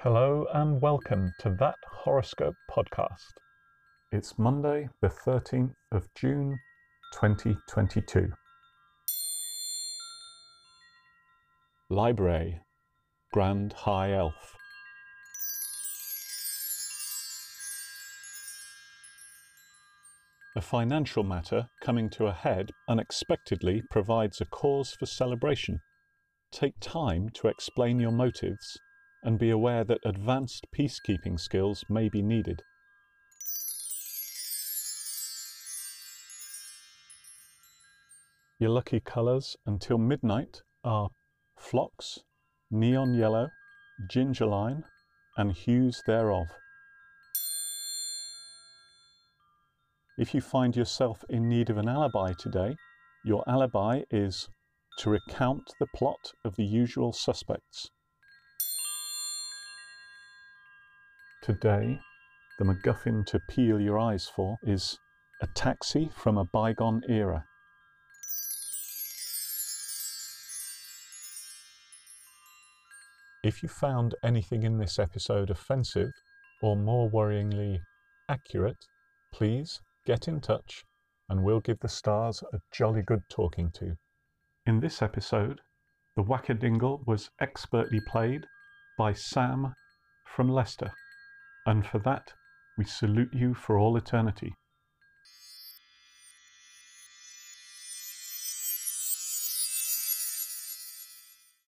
Hello and welcome to that horoscope podcast. It's Monday, the 13th of June, 2022. Library, Grand High Elf. A financial matter coming to a head unexpectedly provides a cause for celebration. Take time to explain your motives and be aware that advanced peacekeeping skills may be needed. Your lucky colours until midnight are phlox, neon yellow, gingerline, and hues thereof. If you find yourself in need of an alibi today, your alibi is to recount the plot of the usual suspects. Today, the MacGuffin to peel your eyes for is a taxi from a bygone era. If you found anything in this episode offensive or more worryingly accurate, please get in touch and we'll give the stars a jolly good talking to. In this episode, the Wackadingle was expertly played by Sam from Leicester, and for that we salute you for all eternity.